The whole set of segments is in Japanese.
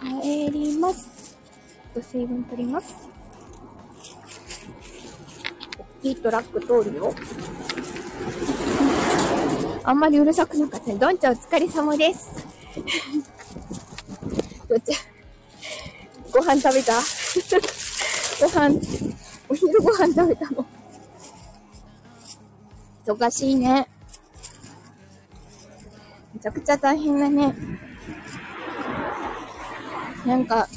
帰ります。ちょっと水分取ります。大きいトラック通るよ。あんまりうるさくなかったね。どんちゃんお疲れ様です。どんちゃん、ご飯食べた？ご飯、お昼ご飯食べたの？忙しいね。めちゃくちゃ大変だね。なんか、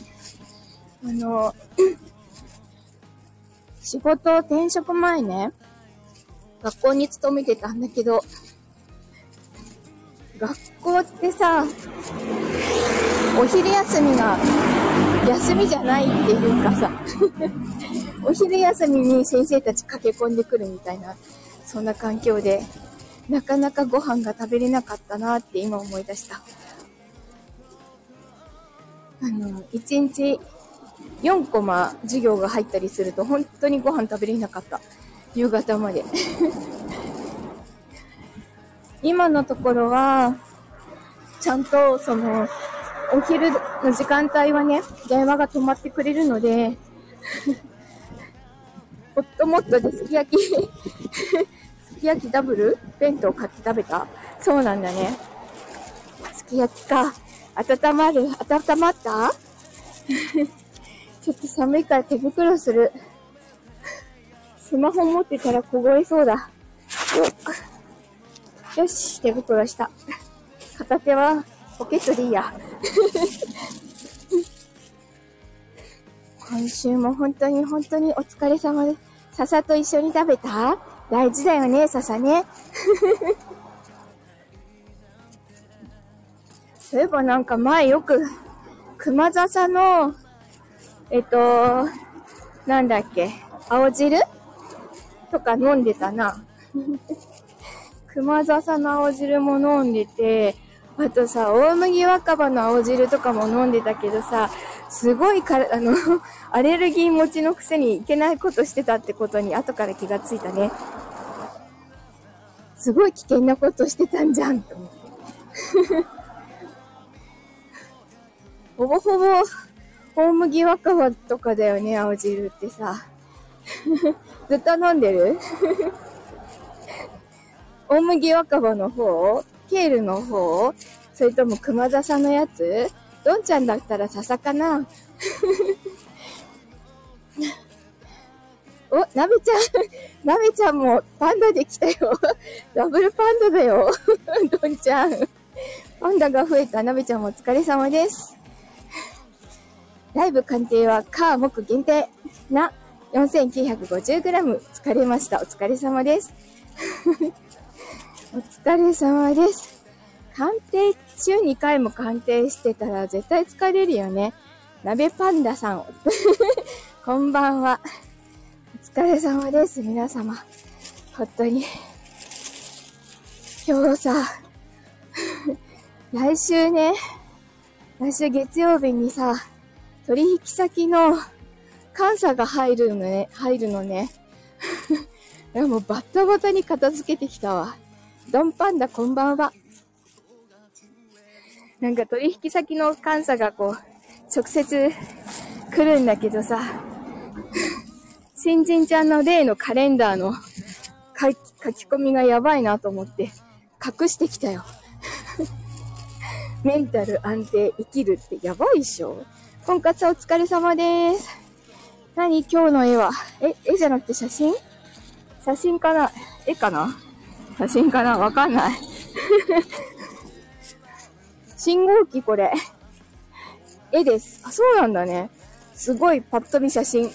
あの、仕事転職前ね、学校に勤めてたんだけど、学校ってさ、お昼休みが休みじゃないっていうかさ、お昼休みに先生たち駆け込んでくるみたいな、そんな環境で、なかなかご飯が食べれなかったなって今思い出した。あの、1日4コマ授業が入ったりすると本当にご飯食べれなかった。夕方まで。今のところは、ちゃんとその、お昼の時間帯はね、電話が止まってくれるので、ホットモットですき焼き、すき焼きダブル？弁当買って食べた？そうなんだね。すき焼きか。温まる温まった？ちょっと寒いから手袋する。スマホ持ってたら凍えそうだ。よし、手袋した。片手はポケットでいいや。今週も本当に本当にお疲れ様です。笹と一緒に食べた？大事だよね、笹ね。そういえばなんか前よく、熊笹の、えっと、なんだっけ、青汁？とか飲んでたな。熊笹の青汁も飲んでて、あとさ、大麦若葉の青汁とかも飲んでたけどさ、すごいか、あの、アレルギー持ちのくせにいけないことしてたってことに後から気がついたね。すごい危険なことしてたんじゃん、と思って。ほぼほぼ、大麦若葉とかだよね、青汁ってさ。ずっと飲んでる？大麦若葉の方？ケールの方？それとも熊笹のやつ？どんちゃんだったら笹かな？お、なべちゃん、なべちゃんもパンダできたよ。ダブルパンダだよ。どんちゃん。パンダが増えたなべちゃんもお疲れ様です。ライブ鑑定は、カー木限定な 4950g 疲れました。お疲れ様です。お疲れ様です。鑑定、週2回も鑑定してたら絶対疲れるよね。鍋パンダさん。こんばんは。お疲れ様です、皆様。本当に。今日さ、来週ね、来週月曜日にさ、取引先の監査が入るのね、入るのね。でもバッタバタに片付けてきたわ。ドンパンダこんばんは。なんか取引先の監査がこう、直接来るんだけどさ、新人ちゃんの例のカレンダーの書き書き込みがやばいなと思って隠してきたよ。メンタル安定生きるってやばいっしょ婚活お疲れ様です。何今日の絵は？え、絵じゃなくて写真？写真かな？絵かな？写真かな？わかんない。信号機これ。絵です。あ、そうなんだね。すごいパッと見写真。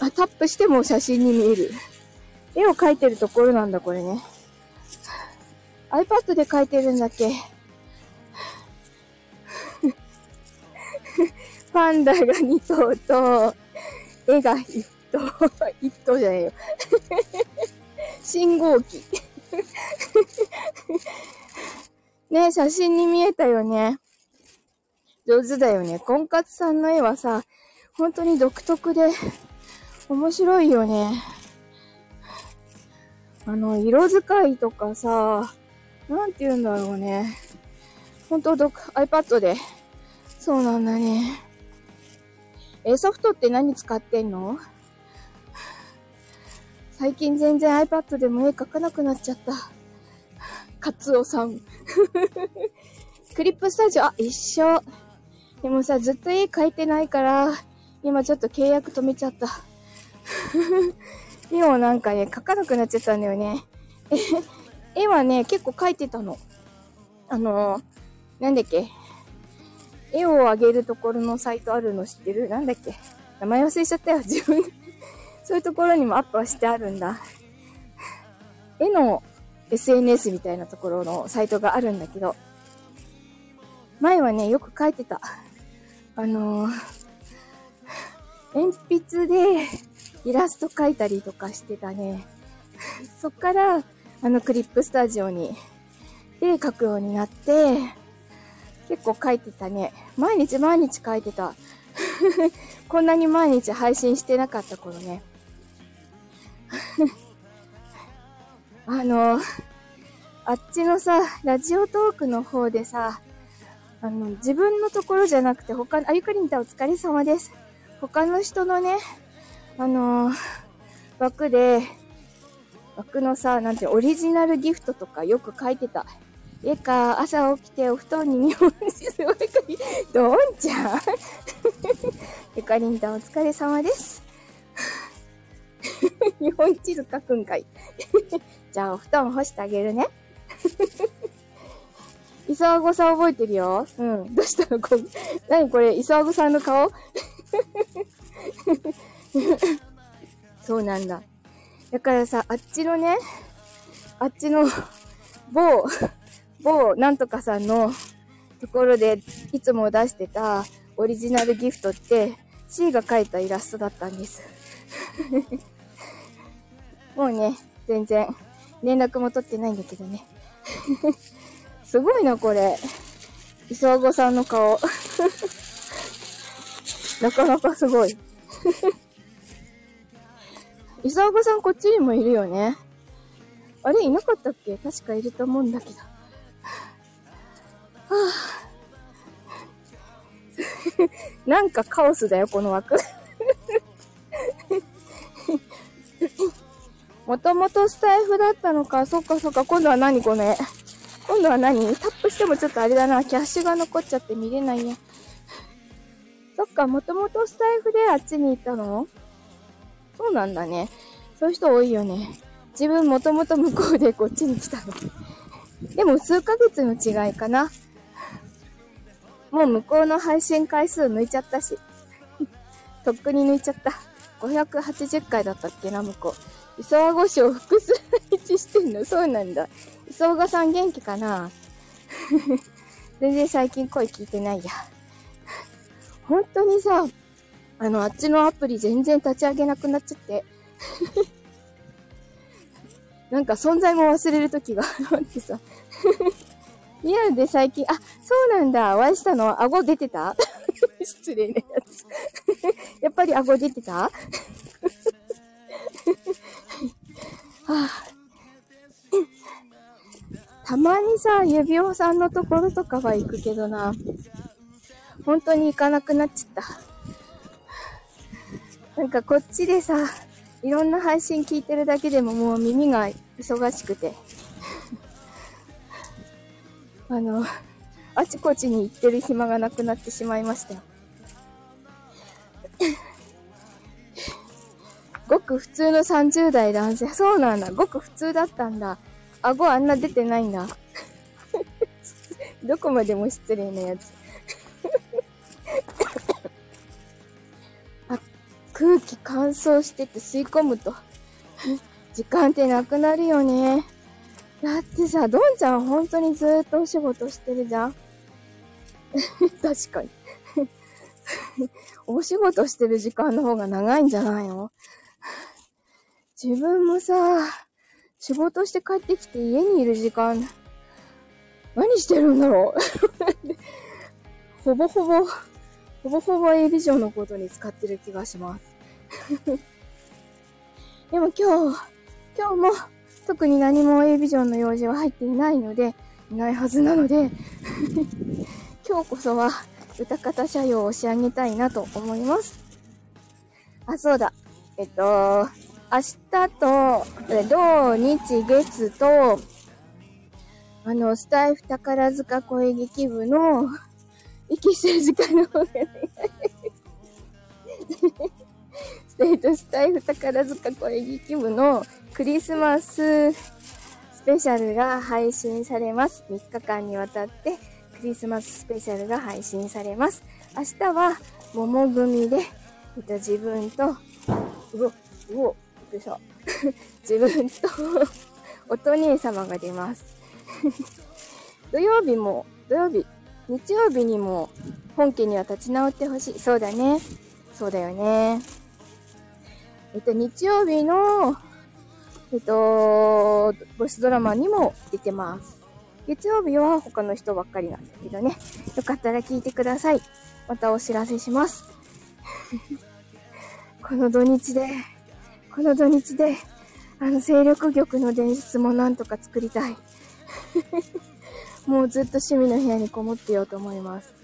あ タップしても写真に見える。絵を描いてるところなんだ、これね。iPad で描いてるんだっけ？パンダが2頭と、絵が1頭、1頭じゃないよ。信号機。ね写真に見えたよね。上手だよね。婚活さんの絵はさ、本当に独特で、面白いよね。あの、色使いとかさ、なんて言うんだろうね。本当 iPad で。そうなんだね。え、ソフトって何使ってんの？最近全然 iPad でも絵描かなくなっちゃった。カツオさん。クリップスタジオ、あ、一緒。でもさ、ずっと絵描いてないから、今ちょっと契約止めちゃった。絵をなんかね、描かなくなっちゃったんだよね。絵はね、結構描いてたの。あのなんだっけ？絵を上げるところのサイトあるの知ってる？なんだっけ？名前忘れちゃったよ、自分。そういうところにもアップはしてあるんだ。絵の SNS みたいなところのサイトがあるんだけど、前はね、よく書いてた。あのー、鉛筆でイラスト描いたりとかしてたね。そっから、あのクリップスタジオに、で描くようになって、結構書いてたね。毎日毎日書いてた。こんなに毎日配信してなかった頃ね。あの、あっちのさ、ラジオトークの方でさ、あの、自分のところじゃなくて他の、あゆかりんたお疲れ様です。他の人のね、あの枠で、枠のさ、なんてオリジナルギフトとかよく書いてた。えか、朝起きてお布団に日本地図を書いどんちゃん ゆかりんたんお疲れ様です。日本地図書くんかい。じゃあお布団干してあげるね。イサワゴさん覚えてるよ。うん。どうしたのこれ？何これ、イサワゴさんの顔？そうなんだ。だからさ、あっちのね、あっちの某某なんとかさんのところでいつも出してたオリジナルギフトって C が描いたイラストだったんです。もうね、全然連絡も取ってないんだけどね。すごいな、これ。磯子さんの顔。なかなかすごい。磯子さんこっちにもいるよね。あれいなかったっけ？確かいると思うんだけど。なんかカオスだよ、この枠。もともとスタイフだったのか。そっかそっか。今度は何これ？今度は何？タップしてもちょっとあれだな。キャッシュが残っちゃって見れないね。そっか、もともとスタイフであっちに行ったの？そうなんだね。そういう人多いよね。自分もともと向こうでこっちに来たの。でも数ヶ月の違いかな。もう向こうの配信回数抜いちゃったし。とっくに抜いちゃった。580回だったっけな、向こう。磯和越を複数配置してんのそうなんだ。磯賀さん元気かな？全然最近声聞いてないや。本当にさ、あの、あっちのアプリ全然立ち上げなくなっちゃって。なんか存在も忘れる時があってさ。リアルで最近、あ、そうなんだ。お会いしたの？顎出てた？失礼なやつ。やっぱり顎出てた？は あ、たまにさ、指輪さんのところとかは行くけどな。本当に行かなくなっちゃった。なんかこっちでさ、いろんな配信聞いてるだけでももう耳が忙しくて。あの、あちこちに行ってる暇がなくなってしまいましたよ。ごく普通の30代男性。そうなんだ。ごく普通だったんだ。顎あんな出てないんだ。どこまでも失礼なやつ。あ、空気乾燥してて吸い込むと、時間ってなくなるよね。だってさ、どんちゃん本当にずーっとお仕事してるじゃん。確かに。お仕事してる時間の方が長いんじゃないの？自分もさ、仕事して帰ってきて家にいる時間、何してるんだろう？ほぼほぼ、ほぼほぼ A ビジョンのことに使ってる気がします。でも今日、今日も特に何も A ビジョンの用事は入っていないので、いないはずなので 今日こそは歌方社用を仕上げたいなと思います。あ、そうだ。えっと、明日と、土日月と、あの、スタイフ宝塚声劇部の、息してる時間の方がね、テートスタイフ宝塚声劇部のクリスマススペシャルが配信されます。3日間にわたってクリスマススペシャルが配信されます。明日は桃組で、えっと、自分と、うお、うお、びっくりした。自分とおと姉様が出ます。土曜日も、土曜日、日曜日にも本家には立ち直ってほしい。そうだね。そうだよね。えっと、日曜日の、えっと、ボイスドラマにも出てます。月曜日は他の人ばっかりなんだけどね。よかったら聞いてください。またお知らせします。この土日で、この土日で、あの、勢力玉の伝説もなんとか作りたい。もうずっと趣味の部屋にこもってようと思います。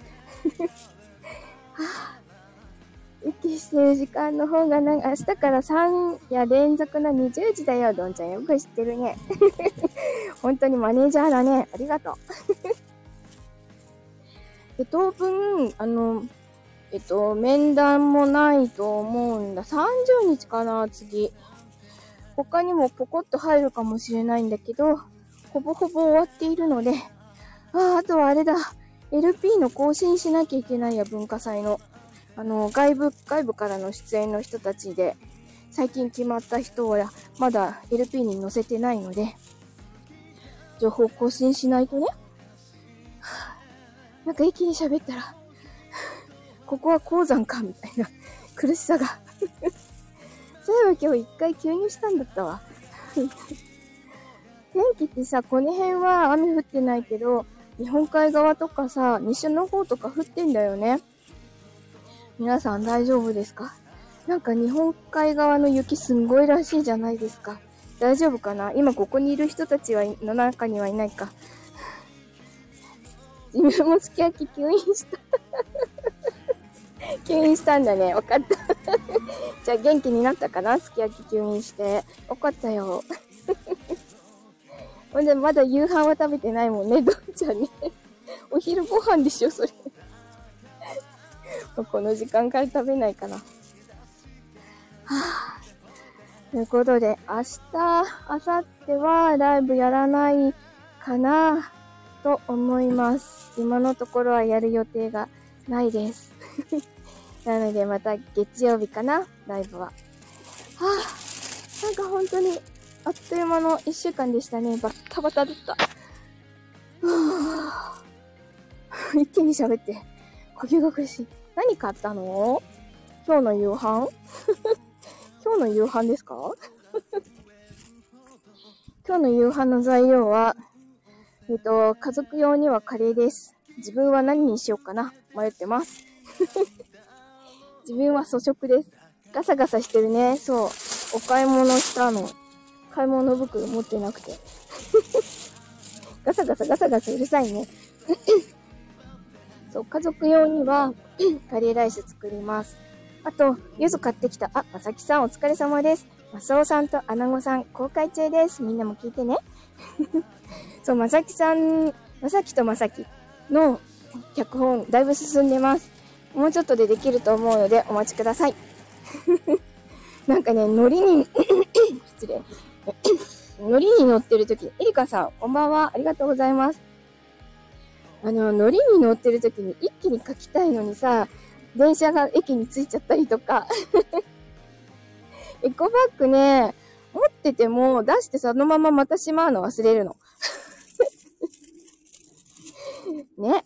はあ、息してる時間の方がなんか明日から3夜連続の20時だよ。どんちゃんよく知ってるね。本当にマネージャーだね。ありがとう。で、当分、あの、えっと、面談もないと思うんだ。30日かな、次。他にもポコッと入るかもしれないんだけど、ほぼほぼ終わっているので、ああ、あとはあれだ。LP の更新しなきゃいけないや、文化祭の。あの、外部、外部からの出演の人たちで、最近決まった人は、まだ LP に載せてないので、情報更新しないとね。なんか一気に喋ったら、ここは鉱山か、みたいな苦しさが そういえば今日一回急にしたんだったわ 天気ってさ、この辺は雨降ってないけど、日本海側とかさ、西の方とか降ってんだよね。皆さん大丈夫ですか？なんか日本海側の雪すんごいらしいじゃないですか。大丈夫かな？今ここにいる人たちは、の中にはいないか。自分もすき焼き吸引した 吸引したんだね。わかった じゃあ元気になったかな？すき焼き吸引して。わかったよ。ほんで、まだ夕飯は食べてないもんね、どんちゃんね。お昼ご飯でしょ、それ。この時間から食べないかな。はぁ。ということで、明日、明後日はライブやらないかなと思います。今のところはやる予定がないです。なのでまた月曜日かなライブは。はぁ。なんか本当にあっという間の一週間でしたね。バッタバタだった。一気に喋って、呼吸が苦しい。何買ったの？今日の夕飯？今日の夕飯ですか？今日の夕飯の材料は、えっと、家族用にはカレーです。自分は何にしようかな？迷ってます。自分は粗食です。ガサガサしてるね。そう。お買い物したの。買い物袋持ってなくて。ガサガサガサガサうるさいね。そう、家族用には カレーライス作ります。あと、柚子買ってきた。あ、まさきさんお疲れ様です。まさおさんとアナゴさん公開中です。みんなも聞いてね。そう、まさきさん、まさきとまさきの脚本、だいぶ進んでます。もうちょっとでできると思うのでお待ちください。なんかね、ノリに 失礼。ノリに乗ってる時、エリカさん、こんばんは。ありがとうございます。あの、乗りに乗ってる時に一気に書きたいのにさ、電車が駅に着いちゃったりとか。エコバッグね、持ってても出してそのまままたしまうの忘れるの。ね。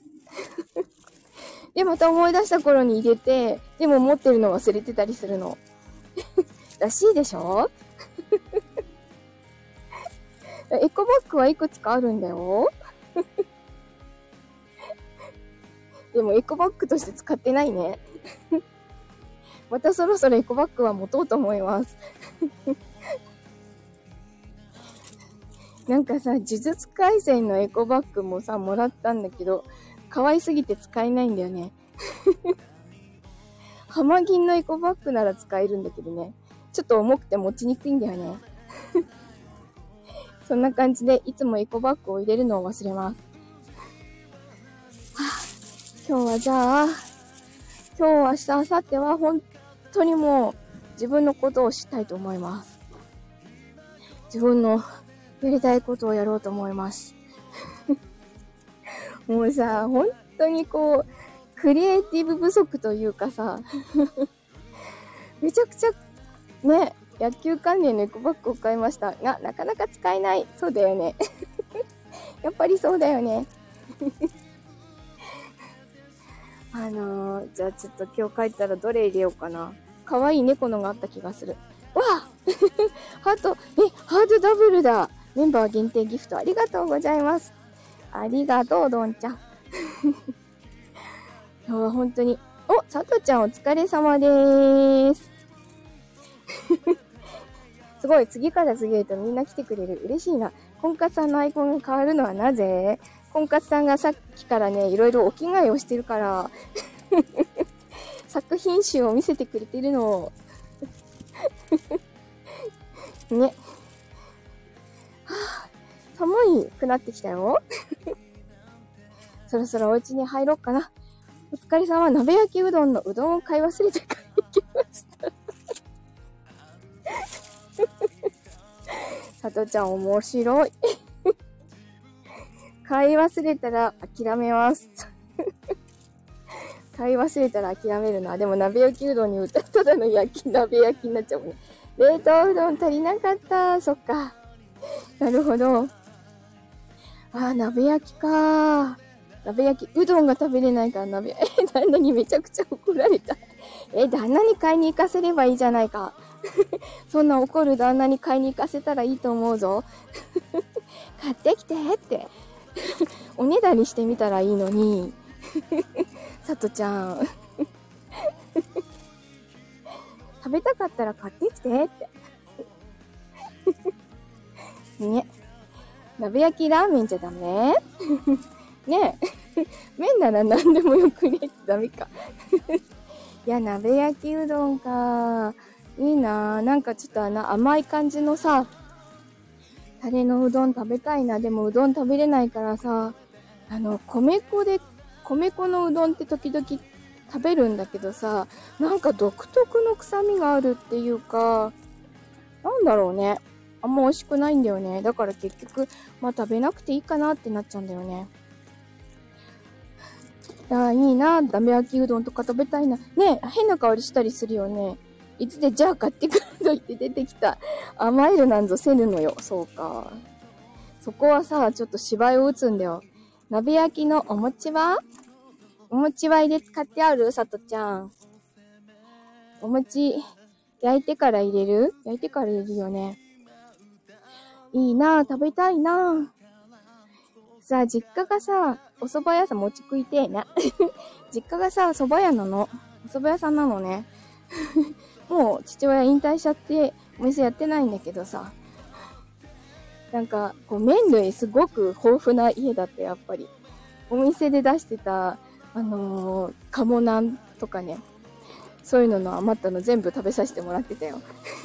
で、また思い出した頃に入れて、でも持ってるの忘れてたりするの。らしいでしょ？エコバッグはいくつかあるんだよ。でもエコバッグとして使ってないね。またそろそろエコバッグは持とうと思います。なんかさ、呪術廻戦のエコバッグもさ、もらったんだけど、可愛すぎて使えないんだよね。浜銀のエコバッグなら使えるんだけどね。ちょっと重くて持ちにくいんだよね。そんな感じで、いつもエコバッグを入れるのを忘れます。今日はじゃあ、今日、明日、明後日は本当にもう自分のことをしたいと思います。自分のやりたいことをやろうと思います。もうさ、本当にこう、クリエイティブ不足というかさ、めちゃくちゃ、ね、野球関連のエコバッグを買いましたが、なかなか使えない。そうだよね。やっぱりそうだよね。あのー、じゃあちょっと今日帰ったらどれ入れようかな。可愛い猫のがあった気がする。わあ ハート、え、ハードダブルだ。メンバー限定ギフトありがとうございます。ありがとう、どんちゃん。今日は本当に。お、さとちゃんお疲れ様でーす。すごい、次から次へとみんな来てくれる。嬉しいな。婚活さんのアイコンが変わるのはなぜ？婚活さんがさっきからね、いろいろお着替えをしてるから、作品集を見せてくれてるの。ね。はあ、寒いくなってきたよ。そろそろお家に入ろうかな。お疲れ様、鍋焼きうどんのうどんを買い忘れて帰ってきました。さとちゃん面白い。買い忘れたら諦めます。買い忘れたら諦めるな。でも鍋焼きうどんに歌ただの焼き、鍋焼きになっちゃうもんね。冷凍うどん足りなかった。そっか。なるほど。あ、鍋焼きか鍋焼き、うどんが食べれないから鍋、え、旦那にめちゃくちゃ怒られた。え、旦那に買いに行かせればいいじゃないか。そんな怒る旦那に買いに行かせたらいいと思うぞ。買ってきてって。おねだりしてみたらいいのに。さとちゃん。食べたかったら買ってきてって。ね。鍋焼きラーメンじゃダメ？ねえ。麺なら何でもよくねってダメか。いや、鍋焼きうどんか。いいななんかちょっとあの甘い感じのさ、タレのうどん食べたいな。でもうどん食べれないからさ、あの、米粉で、米粉のうどんって時々食べるんだけどさ、なんか独特の臭みがあるっていうか、なんだろうね。あんま美味しくないんだよね。だから結局、まあ食べなくていいかなってなっちゃうんだよね。ああ、いいな。ダメ焼きうどんとか食べたいな。ね変な香りしたりするよね。いつでじゃあ買ってくると言って出てきた。甘えるなんぞせぬのよ。そうか。そこはさ、ちょっと芝居を打つんだよ。鍋焼きのお餅は？お餅は入れ使ってある？さとちゃん。お餅、焼いてから入れる？焼いてから入れるよね。いいなぁ食べたいなぁさあ、実家がさ、お蕎麦屋さん持ち食いてえな。実家がさ、蕎麦屋なの。お蕎麦屋さんなのね。もう父親引退しちゃってお店やってないんだけどさ。なんか、こう麺類すごく豊富な家だったやっぱり。お店で出してた、あのー、鴨なんとかね。そういうのの余ったの全部食べさせてもらってたよ。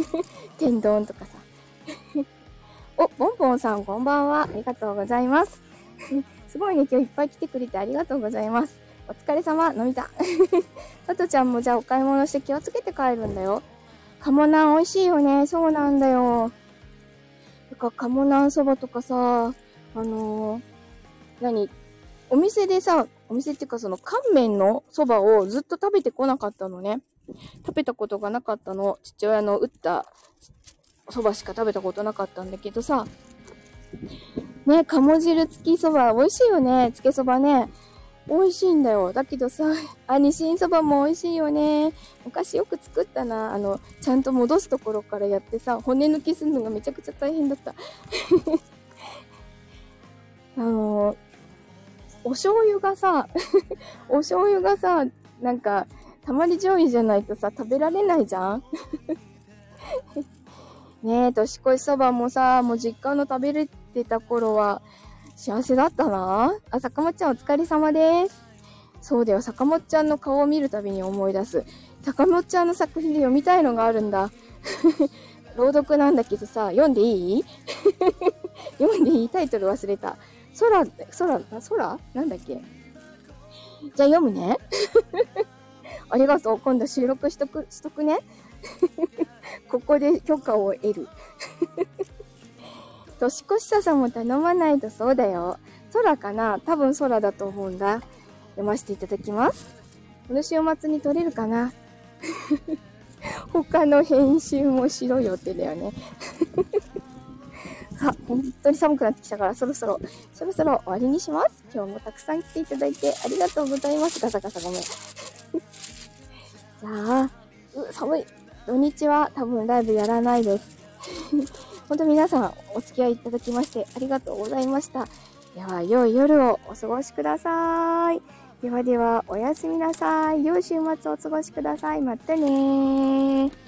天丼とかさ。お、ボンボンさんこんばんは。ありがとうございます。すごいね、今日いっぱい来てくれてありがとうございます。お疲れ様、飲みた。さとちゃんもじゃあお買い物して気をつけて帰るんだよ。鴨ナン美味しいよね。そうなんだよ。なんか鴨ナンそばとかさ、あのー、何お店でさ、お店っていうかその乾麺のそばをずっと食べてこなかったのね。食べたことがなかったの。父親の打ったそばしか食べたことなかったんだけどさ。ね、鴨汁付きそば美味しいよね。つけそばね。美味しいんだよ。だけどさ、あ、にしんそばも美味しいよね。昔よく作ったな。あの、ちゃんと戻すところからやってさ、骨抜きするのがめちゃくちゃ大変だった。あの、お醤油がさ、お醤油がさ、なんか、たまり醤油じゃないとさ、食べられないじゃんねえ、年越しそばもさ、もう実家の食べれてた頃は幸せだったな。あ、坂本ちゃんお疲れ様です。そうだよ、坂本ちゃんの顔を見るたびに思い出す。坂本ちゃんの作品で読みたいのがあるんだ。朗読なんだけどさ、読んでいい？読んでいいタイトル忘れた。空、空、空？なんだっけ？じゃあ読むね。ありがとう。今度収録しとく、しとくね。ここで許可を得る。年越しささも頼まないとそうだよ。空かな？多分空だと思うんだ。読ませていただきます。この週末に撮れるかな？他の編集もしろよってだよね。あ、本当に寒くなってきたからそろそろ、そろそろ終わりにします。今日もたくさん来ていただいてありがとうございます。ガサガサごめん。じゃあ、う、寒い。土日は多分ライブやらないです。本当皆さんお付き合いいただきましてありがとうございました。では、良い夜をお過ごしください。ではでは、おやすみなさい。良い週末をお過ごしください。またね。